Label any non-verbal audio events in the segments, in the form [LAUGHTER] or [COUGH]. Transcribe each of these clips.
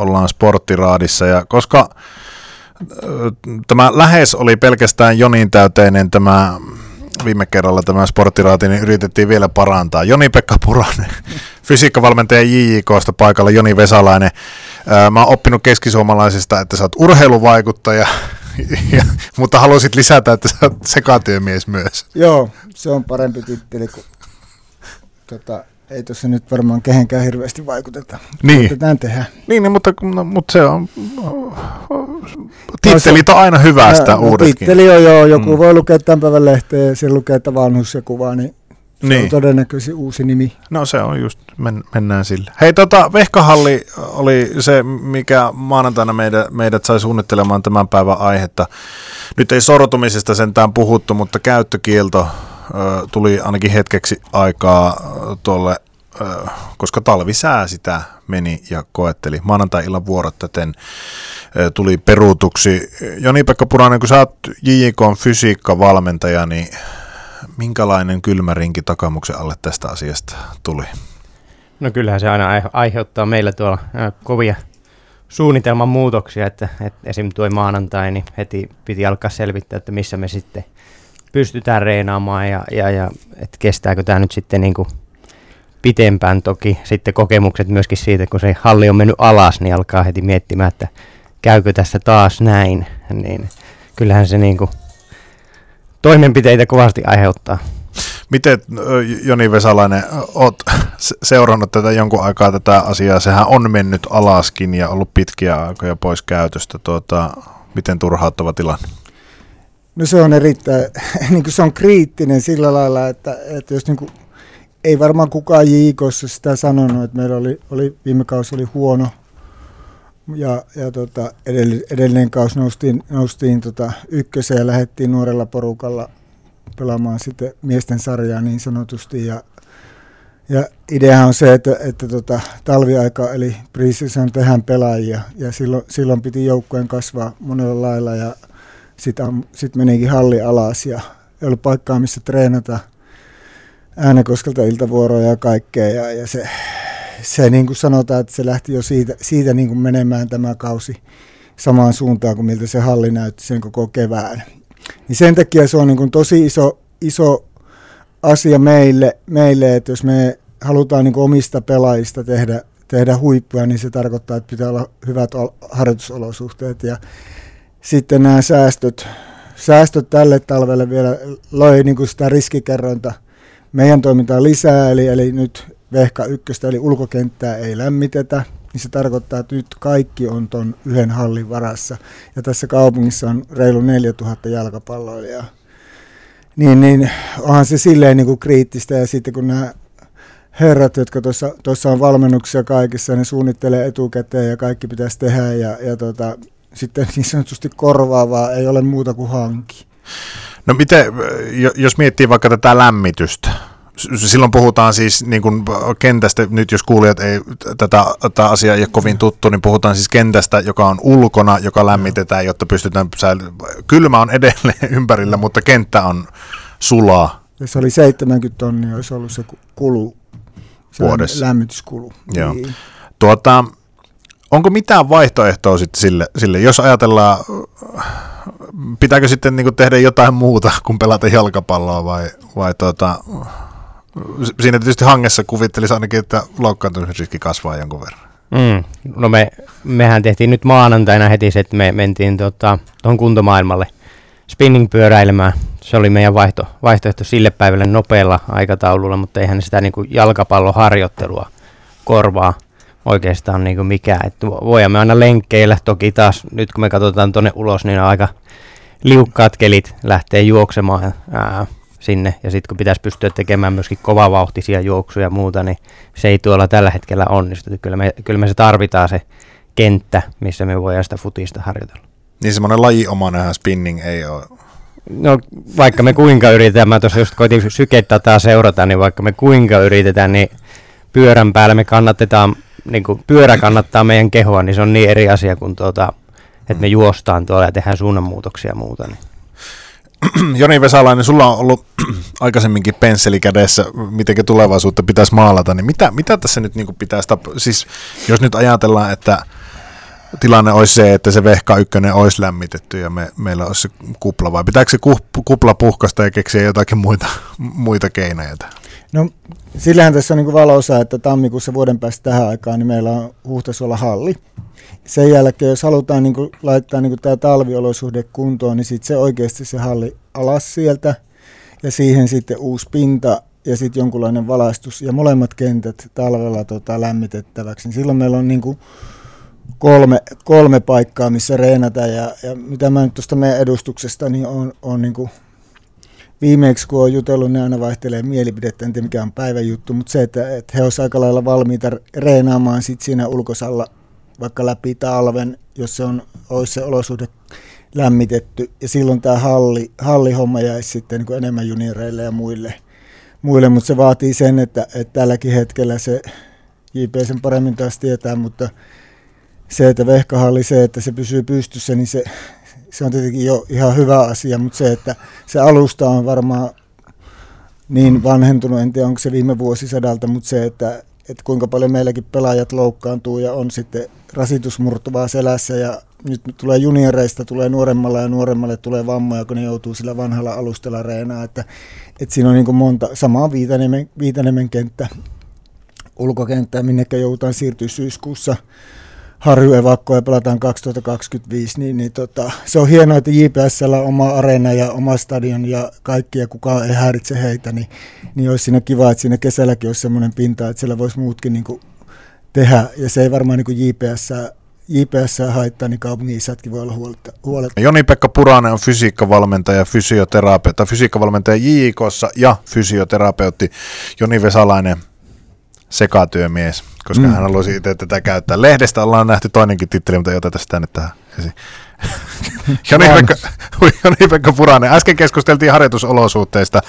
ollaan sporttiraadissa ja koska tämä lähes oli pelkästään Jonin täyteinen tämä viime kerralla tämä sporttiraati, niin yritettiin vielä parantaa. Joni-Pekka Puranen, [LAUGHS] fysiikkavalmentaja JJKsta paikalla, Joni Vesalainen. Mä oon oppinut keskisuomalaisista, että sä oot urheiluvaikuttaja, [LAUGHS] ja, mutta haluaisit lisätä, että sä oot sekatyömies myös. Joo, se on parempi titteli kuin tota, ei tuossa nyt varmaan kehenkään hirveästi vaikuteta. Niin. Yritetään tehdä. Niin, niin mutta, no, mutta se on, tittelit on aina hyvästä no, uudetkin. Titteli on joo, joku mm. voi lukea tämän päivän lehteen ja siellä lukee, että vanhus ja kuva, niin se niin. on todennäköisesti uusi nimi. No se on just, men, mennään sillä. Hei tota, Vehkahalli oli se, mikä maanantaina meidät, meidät sai suunnittelemaan tämän päivän aihetta. Nyt ei sortumisesta sentään puhuttu, mutta käyttökielto tuli ainakin hetkeksi aikaa tuolle, koska talvisää sitä meni ja koetteli. Maanantai-illan vuorot täten tuli peruutuksi. Joni-Pekka Puranen, kun sä oot JJK fysiikkavalmentaja, niin minkälainen kylmärinki takamuksen alle tästä asiasta tuli? No kyllähän se aina aiheuttaa meillä tuolla kovia suunnitelman muutoksia, että, että esim. tuo maanantai, niin heti piti alkaa selvittää, että missä me sitten – pystytään reenaamaan ja, ja, ja että kestääkö tämä nyt sitten niin kuin pitempään toki. Sitten kokemukset myöskin siitä, kun se halli on mennyt alas, niin alkaa heti miettimään, että käykö tässä taas näin. Niin kyllähän se niin kuin toimenpiteitä kovasti aiheuttaa. Miten Joni Vesalainen, olet seurannut tätä jonkun aikaa tätä asiaa? Sehän on mennyt alaskin ja ollut pitkiä aikoja pois käytöstä. Tuota, miten turhauttava tilanne? No se on erittäin, [LAUGHS] niin kuin se on kriittinen sillä lailla, että, että jos niin kuin, ei varmaan kukaan Jiikossa sitä sanonut, että meillä oli, oli viime kausi oli huono. Ja, ja tota, edellinen, edellinen kausi noustiin, noustiin tota, ykköseen ja lähdettiin nuorella porukalla pelaamaan sitten miesten sarjaa niin sanotusti. Ja ja idea on se, että, että tota, talviaika eli preseason tehdään pelaajia ja silloin, silloin piti joukkueen kasvaa monella lailla ja sitten sit menikin halli alas ja ei ollut paikkaa, missä treenata äänekoskelta iltavuoroja ja kaikkea. Ja, ja se, se niin kuin sanotaan, että se lähti jo siitä, siitä niin kuin menemään tämä kausi samaan suuntaan kuin miltä se halli näytti sen koko kevään. Niin sen takia se on niin kuin tosi iso, iso asia meille, meille, että jos me halutaan niin kuin omista pelaajista tehdä, tehdä huippuja, niin se tarkoittaa, että pitää olla hyvät harjoitusolosuhteet. Ja sitten nämä säästöt, säästöt tälle talvelle vielä loi niin kuin sitä riskikerrointa meidän toimintaa lisää, eli, eli nyt vehka ykköstä, eli ulkokenttää ei lämmitetä, niin se tarkoittaa, että nyt kaikki on tuon yhden hallin varassa. Ja tässä kaupungissa on reilu 4000 jalkapalloilijaa. Niin, niin onhan se silleen niin kuin kriittistä, ja sitten kun nämä herrat, jotka tuossa on valmennuksia kaikissa, ne suunnittelee etukäteen ja kaikki pitäisi tehdä, ja, ja tota, sitten niin sanotusti korvaavaa ei ole muuta kuin hanki. No miten, jos miettii vaikka tätä lämmitystä, silloin puhutaan siis niin kuin kentästä, nyt jos kuulijat ei tätä, tätä asiaa ei ole kovin tuttu, niin puhutaan siis kentästä, joka on ulkona, joka lämmitetään, jotta pystytään Kylmä on edelleen [LAUGHS] ympärillä, mutta kenttä on sulaa. Se oli 70 tonnia, olisi ollut se kulu, se Vuodessa. lämmityskulu. Joo. Niin. Tuota, onko mitään vaihtoehtoa sitten sille, sille, jos ajatellaan, pitääkö sitten niin tehdä jotain muuta kuin pelata jalkapalloa vai, vai tuota, siinä tietysti hangessa kuvittelisi ainakin, että loukkaantumisriski kasvaa jonkun verran. Mm. No me, mehän tehtiin nyt maanantaina heti se, että me mentiin tuohon tota, kuntomaailmalle spinning-pyöräilemään. Se oli meidän vaihto, vaihtoehto sille päivälle nopealla aikataululla, mutta eihän sitä niin kuin jalkapalloharjoittelua korvaa oikeastaan niin kuin mikään. Että voimme aina lenkkeillä, toki taas nyt kun me katsotaan tuonne ulos, niin on aika liukkaat kelit lähtee juoksemaan ää, sinne. Ja sitten kun pitäisi pystyä tekemään myöskin kovavauhtisia juoksuja ja muuta, niin se ei tuolla tällä hetkellä onnistu. Kyllä me, kyllä me se tarvitaan se kenttä, missä me voidaan sitä futista harjoitella. Niin semmoinen lajiomainen spinning ei ole No vaikka me kuinka yritetään, mä tuossa just koitin sykettä seurata, niin vaikka me kuinka yritetään, niin pyörän päällä me kannatetaan niin kuin pyörä kannattaa meidän kehoa, niin se on niin eri asia kuin tuota, että me mm. juostaan tuolla ja tehdään suunnanmuutoksia ja muuta. Niin. [CLEARS THROAT] Joni Vesalainen, sulla on ollut [CLEARS THROAT] aikaisemminkin pensseli kädessä, miten tulevaisuutta pitäisi maalata, niin mitä, mitä tässä nyt niin pitäisi, tap- siis jos nyt ajatellaan, että tilanne olisi se, että se vehka ykkönen olisi lämmitetty ja me, meillä olisi se kupla, vai pitääkö se kupla puhkasta ja keksiä jotakin muita, muita keinoja? No sillähän tässä on niin valossa, että tammikuussa vuoden päästä tähän aikaan niin meillä on Huhtasuola halli. Sen jälkeen, jos halutaan niin kuin, laittaa niin kuin tämä talviolosuhde kuntoon, niin sitten se oikeasti se halli alas sieltä ja siihen sitten uusi pinta ja sitten jonkunlainen valaistus ja molemmat kentät talvella tota, lämmitettäväksi. Niin silloin meillä on niin kuin kolme, kolme paikkaa, missä reenata ja, ja mitä mä nyt tuosta meidän edustuksesta, niin on, on niin kuin viimeksi kun on jutellut, ne aina vaihtelee mielipidettä, en tiedä mikä on päivän juttu, mutta se, että, että he olisivat aika lailla valmiita reenaamaan sit siinä ulkosalla vaikka läpi talven, jos se on, olisi se olosuhde lämmitetty. Ja silloin tämä halli, hallihomma jäisi sitten niin enemmän junioreille ja muille. muille mutta se vaatii sen, että, että tälläkin hetkellä se JP sen paremmin taas tietää, mutta se, että vehkahalli, se, että se pysyy pystyssä, niin se, se on tietenkin jo ihan hyvä asia, mutta se, että se alusta on varmaan niin vanhentunut, en tiedä onko se viime vuosisadalta, mutta se, että, että kuinka paljon meilläkin pelaajat loukkaantuu ja on sitten rasitusmurtuvaa selässä ja nyt tulee junioreista, tulee nuoremmalle ja nuoremmalle tulee vammoja, kun ne joutuu sillä vanhalla alustella reenaa, että, että siinä on niin monta, samaa Viitanemen, Viitanemen kenttä, ulkokenttä, minnekä joudutaan siirtyä syyskuussa harjuevakkoa ja pelataan 2025, niin, niin tota, se on hienoa, että JPSllä on oma areena ja oma stadion ja kaikki ja kukaan ei häiritse heitä, niin, niin olisi siinä kiva, että siinä kesälläkin olisi semmoinen pinta, että siellä voisi muutkin niin kuin tehdä ja se ei varmaan niin JPS JPS haittaa, niin kaupungin isätkin voi olla huoletta. huoletta. Joni-Pekka Puranen on fysiikkavalmentaja, fysioterapeutti, fysiikkavalmentaja JIKossa ja fysioterapeutti Joni Vesalainen sekatyömies, koska mm. hän haluaisi itse tätä käyttää. Lehdestä ollaan nähty toinenkin titteli, mutta ei oteta sitä nyt tähän esiin. [LAUGHS] Joni-Pekka, [LAUGHS] Joni-Pekka Puranen. Äsken keskusteltiin harjoitusolosuhteista.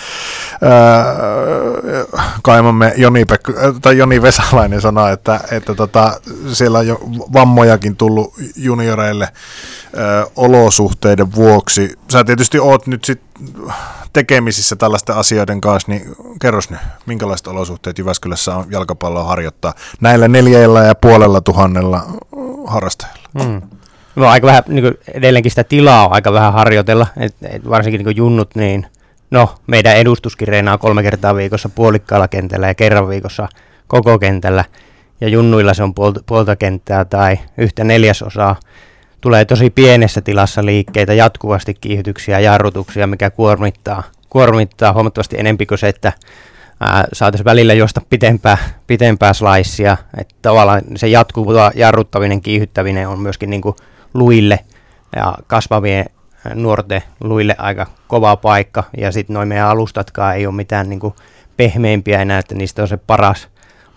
Öö, kaimamme Joni-Pekka, tai Joni Vesalainen sanoi, että, että tota, siellä on jo vammojakin tullut junioreille öö, olosuhteiden vuoksi. Sä tietysti oot nyt sit tekemisissä tällaisten asioiden kanssa, niin kerros nyt, minkälaiset olosuhteet Jyväskylässä on jalkapalloa harjoittaa näillä neljällä ja puolella tuhannella harrastajalla? Hmm. No aika vähän, niin kuin edelleenkin sitä tilaa on aika vähän harjoitella, et, et varsinkin niin junnut, niin no meidän edustuskin reinaa kolme kertaa viikossa puolikkaalla kentällä ja kerran viikossa koko kentällä, ja junnuilla se on puolta, puolta kenttää tai yhtä neljäsosaa. Tulee tosi pienessä tilassa liikkeitä, jatkuvasti kiihytyksiä ja jarrutuksia, mikä kuormittaa, kuormittaa huomattavasti enempi kuin se, että saataisiin välillä josta pitempää, pitempää slaissia. Että tavallaan se jatkuva jarruttaminen, kiihyttäminen on myöskin niin kuin luille ja kasvavien nuorten luille aika kova paikka. Ja sitten noin meidän alustatkaan ei ole mitään niin kuin pehmeimpiä enää, että niistä on se paras,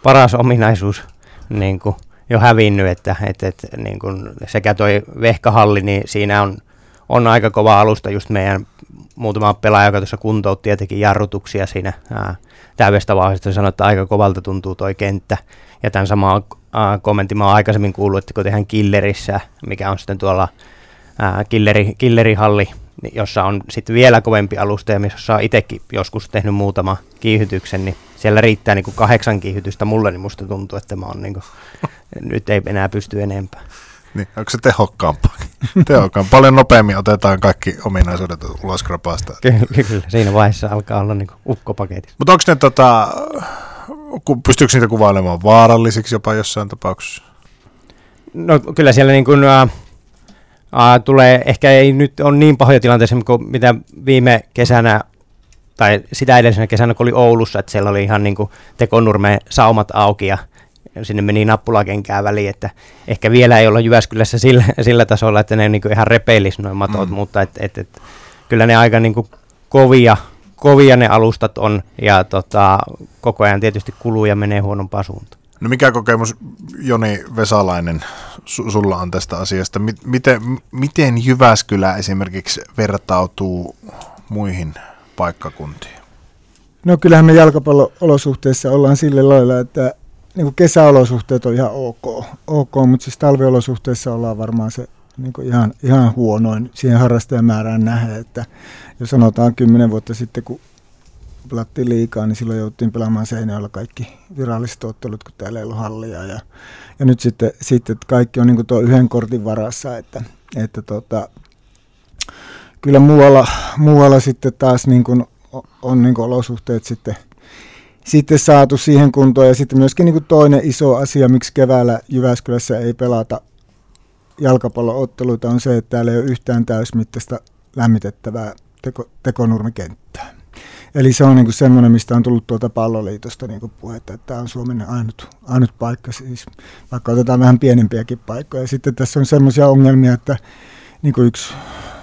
paras ominaisuus niin kuin jo hävinnyt, että, että, että niin kuin sekä toi vehkahalli, niin siinä on, on aika kova alusta just meidän muutama pelaaja, joka tuossa kuntoutti teki jarrutuksia siinä ää, täydestä vauhdista, sanoi, että aika kovalta tuntuu toi kenttä. Ja tämän samaa äh, kommentin mä oon aikaisemmin kuullut, että kun tehdään Killerissä, mikä on sitten tuolla äh, killeri, Killerihalli, jossa on sitten vielä kovempi alusta ja missä on itsekin joskus tehnyt muutama kiihytyksen, niin siellä riittää niin kuin kahdeksan kiihytystä mulle, niin musta tuntuu, että mä oon niin kuin, [LAUGHS] nyt ei enää pysty enempää. Niin, onko se tehokkaampaa? [LAUGHS] Tehokkaan. Paljon nopeammin otetaan kaikki ominaisuudet ulos krapaasta. Kyllä, kyllä. siinä vaiheessa alkaa olla niin ukkopaketit. Mutta onko ne tota, pystyykö niitä kuvailemaan vaarallisiksi jopa jossain tapauksessa? No kyllä siellä niin kuin, uh, uh, tulee, ehkä ei nyt ole niin pahoja tilanteita kuin mitä viime kesänä tai sitä edellisenä kesänä, kun oli Oulussa, että siellä oli ihan niin kuin tekonurmeen saumat auki ja sinne meni nappulakenkää väliin, että ehkä vielä ei olla Jyväskylässä sillä, sillä tasolla, että ne niin kuin ihan repeilisi noin matot, mm. mutta et, et, et, kyllä ne aika niin kuin kovia kovia ne alustat on ja tota, koko ajan tietysti kuluu ja menee huonompaa suuntaan. No mikä kokemus Joni Vesalainen su- sulla on tästä asiasta? Miten, miten Jyväskylä esimerkiksi vertautuu muihin paikkakuntiin? No kyllähän me jalkapallo-olosuhteissa ollaan sillä lailla, että niin kuin kesäolosuhteet on ihan ok, ok mutta siis talviolosuhteissa ollaan varmaan se niin kuin ihan, ihan huonoin siihen harrastajamäärään nähden, että jos sanotaan kymmenen vuotta sitten, kun pelattiin liikaa, niin silloin jouttiin pelaamaan Seinäjoella kaikki viralliset ottelut, kun täällä ei ollut hallia. Ja, ja nyt sitten, sitten kaikki on niin tuo yhden kortin varassa, että, että tota, kyllä muualla, muualla sitten taas niin kuin on niin kuin olosuhteet sitten, sitten saatu siihen kuntoon. Ja sitten myöskin niin kuin toinen iso asia, miksi keväällä Jyväskylässä ei pelata jalkapallootteluita, on se, että täällä ei ole yhtään täysmittaista lämmitettävää teko, tekonurmikenttää. Eli se on niin kuin semmoinen, mistä on tullut tuolta palloliitosta niin kuin puhetta, että tämä on Suomen ainut, ainut paikka, siis, vaikka otetaan vähän pienempiäkin paikkoja. Sitten tässä on semmoisia ongelmia, että niin kuin yksi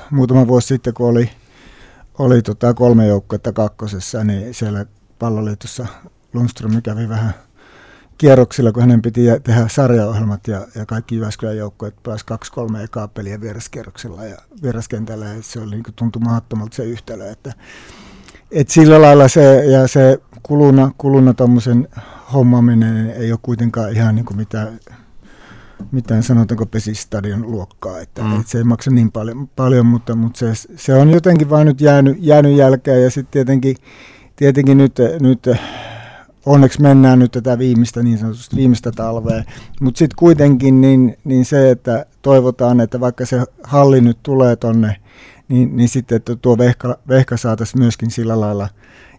muutama vuosi sitten, kun oli, oli tota kolme joukkuetta kakkosessa, niin siellä palloliitossa Lundström kävi vähän kierroksilla, kun hänen piti tehdä sarjaohjelmat ja, ja kaikki Jyväskylän joukkueet pääsi kaksi kolme ekaa peliä vieraskierroksella ja vieraskentällä ja se oli niin kuin, tuntui mahdottomalta se yhtälö, että et sillä lailla se, ja se kuluna, kuluna tuommoisen hommaminen ei ole kuitenkaan ihan niin kuin mitään, mitään sanotaanko pesistadion luokkaa, että, mm. että se ei maksa niin paljon, paljon mutta, mutta se, se, on jotenkin vain nyt jäänyt, jäänyt jälkeen ja sitten tietenkin, tietenkin nyt, nyt onneksi mennään nyt tätä viimeistä niin sanotusti viimeistä talvea, mutta sitten kuitenkin niin, niin se, että toivotaan, että vaikka se halli nyt tulee tonne, niin, niin sitten että tuo vehka, vehka saataisiin myöskin sillä lailla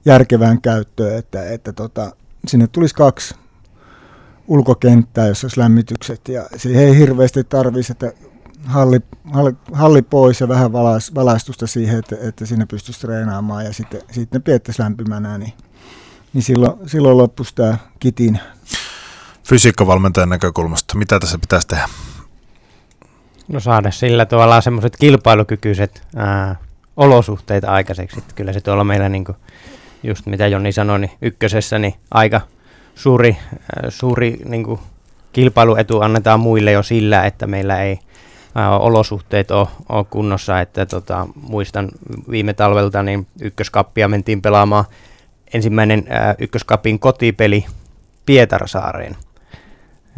järkevään käyttöön, että, että tota, sinne tulisi kaksi ulkokenttää, jossa olisi lämmitykset. Ja siihen ei hirveästi tarvitsisi, että halli, halli, halli pois ja vähän valais, valaistusta siihen, että, että sinne pystyisi treenaamaan ja sitten, sitten ne piettäisi lämpimänä, niin niin silloin, silloin loppuisi tämä kitin. Fysiikkavalmentajan näkökulmasta, mitä tässä pitäisi tehdä? No saada sillä tavalla semmoiset kilpailukykyiset ää, olosuhteet aikaiseksi. Että kyllä se tuolla meillä, niin kuin, just mitä Jonni sanoi, niin ykkösessä niin aika suuri, ää, suuri niin kuin, kilpailuetu annetaan muille jo sillä, että meillä ei olosuhteet ole, ole kunnossa. Että tota, muistan viime talvelta, niin ykköskappia mentiin pelaamaan ensimmäinen ää, ykköskapin kotipeli Pietarsaareen.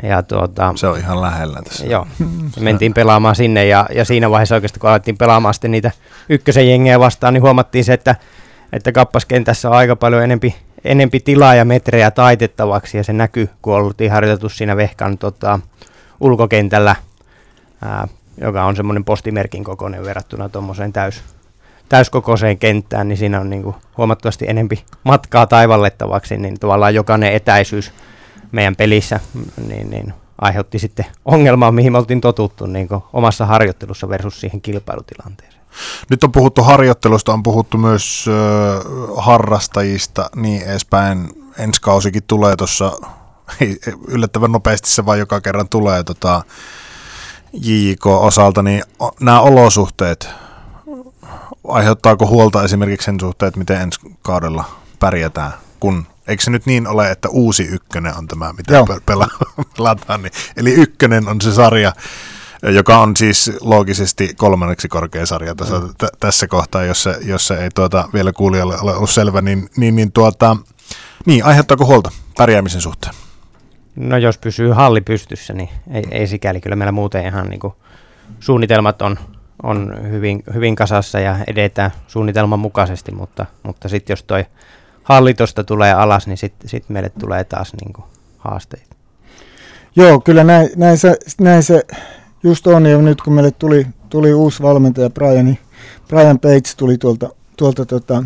Ja tuota, se on ihan lähellä tässä. Joo, [LAUGHS] mentiin pelaamaan sinne ja, ja siinä vaiheessa oikeasti kun alettiin pelaamaan sitten niitä ykkösen jengejä vastaan, niin huomattiin se, että, että kappaskentässä on aika paljon enempi, enempi tilaa ja metrejä taitettavaksi ja se näkyy, kun oltiin harjoitettu siinä Vehkan tota, ulkokentällä, ää, joka on semmoinen postimerkin kokoinen verrattuna tuommoiseen täys, täyskokoiseen kenttään, niin siinä on niin kuin huomattavasti enempi matkaa taivallettavaksi, niin tavallaan jokainen etäisyys meidän pelissä niin, niin aiheutti sitten ongelmaa, mihin me oltiin totuttu niin omassa harjoittelussa versus siihen kilpailutilanteeseen. Nyt on puhuttu harjoittelusta, on puhuttu myös äh, harrastajista, niin edespäin. Ensi kausikin tulee tuossa, yllättävän nopeasti se vaan joka kerran tulee tota, JJK-osalta, niin nämä olosuhteet, aiheuttaako huolta esimerkiksi sen suhteen, että miten ensi kaudella pärjätään, kun eikö se nyt niin ole, että uusi ykkönen on tämä, mitä Joo. pela- [LAUGHS] pelataan, niin, eli ykkönen on se sarja, joka on siis loogisesti kolmanneksi korkea sarja tässä, mm. t- tässä kohtaa, jos se, jos se ei tuota vielä kuulijalle ole ollut selvä, niin, niin, niin, tuota, niin aiheuttaako huolta pärjäämisen suhteen? No jos pysyy halli pystyssä, niin ei, ei sikäli. Kyllä meillä muuten ihan niin kuin suunnitelmat on on hyvin, hyvin kasassa ja edetään suunnitelman mukaisesti, mutta, mutta sitten jos toi hallitosta tulee alas, niin sitten sit meille tulee taas niin kuin haasteita. Joo, kyllä näin, näin, se, näin se just on, ja nyt kun meille tuli, tuli uusi valmentaja Brian, niin Brian Bates tuli tuolta, tuolta, tuolta,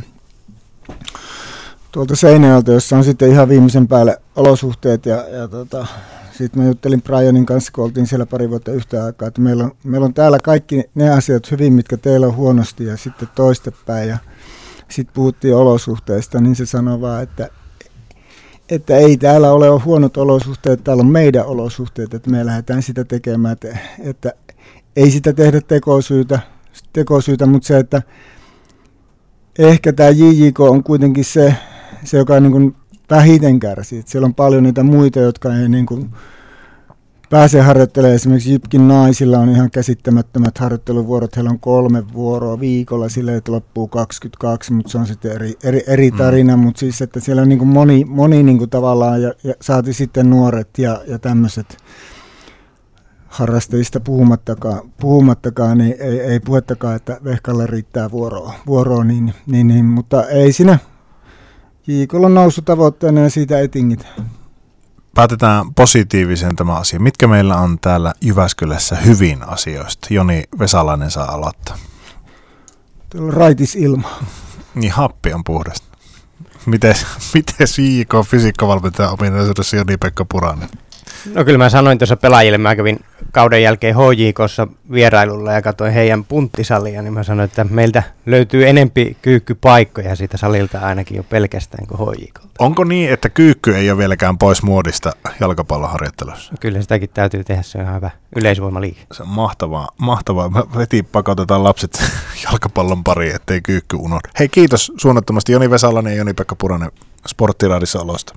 tuolta Seinäjältä, jossa on sitten ihan viimeisen päälle olosuhteet ja, ja tota, sitten mä juttelin Brianin kanssa, kun oltiin siellä pari vuotta yhtä aikaa, että meillä on, meillä on täällä kaikki ne asiat hyvin, mitkä teillä on huonosti ja sitten toistepäin. Ja sitten puhuttiin olosuhteista, niin se sanoi vaan, että, että ei täällä ole huonot olosuhteet, täällä on meidän olosuhteet, että me lähdetään sitä tekemään, että, että ei sitä tehdä tekosyytä, tekosyytä mutta se, että ehkä tämä JJK on kuitenkin se, se joka niin kuin vähiten kärsii. Siellä on paljon niitä muita, jotka ei niin kuin pääse harjoittelemaan. Esimerkiksi Jypkin naisilla on ihan käsittämättömät harjoitteluvuorot. Heillä on kolme vuoroa viikolla sille, että loppuu 22, mutta se on sitten eri, eri, eri mm. tarina. Mm. Mutta siis, että siellä on niin kuin moni, moni niin kuin tavallaan, ja, ja saati sitten nuoret ja, ja tämmöiset harrastajista puhumattakaan, puhumattakaan niin ei, ei puhettakaan, että Vehkalle riittää vuoroa, vuoroa niin, niin, niin, mutta ei siinä Jiikolla on noussut tavoitteena ja siitä ei tingitä. Päätetään positiivisen tämä asia. Mitkä meillä on täällä Jyväskylässä hyvin asioista? Joni Vesalainen saa aloittaa. Tuolla on raitis ilma. Niin happi on puhdasta. Miten, miten JK fysiikkavalmentajan ominaisuudessa Joni-Pekka Puranen? No kyllä mä sanoin tuossa pelaajille, mä kävin kauden jälkeen HJKssa vierailulla ja katsoin heidän punttisalia, niin mä sanoin, että meiltä löytyy enempi kyykkypaikkoja siitä salilta ainakin jo pelkästään kuin HJKlta. Onko niin, että kyykky ei ole vieläkään pois muodista jalkapalloharjoittelussa? Kyllä sitäkin täytyy tehdä, se on ihan hyvä yleisvoimaliike. Se on mahtavaa, mahtavaa. Me heti pakotetaan lapset [LAUGHS] jalkapallon pariin, ettei kyykky unohdu. Hei kiitos suunnattomasti Joni Vesalainen ja Joni-Pekka Puranen Sporttiraadissa olosta.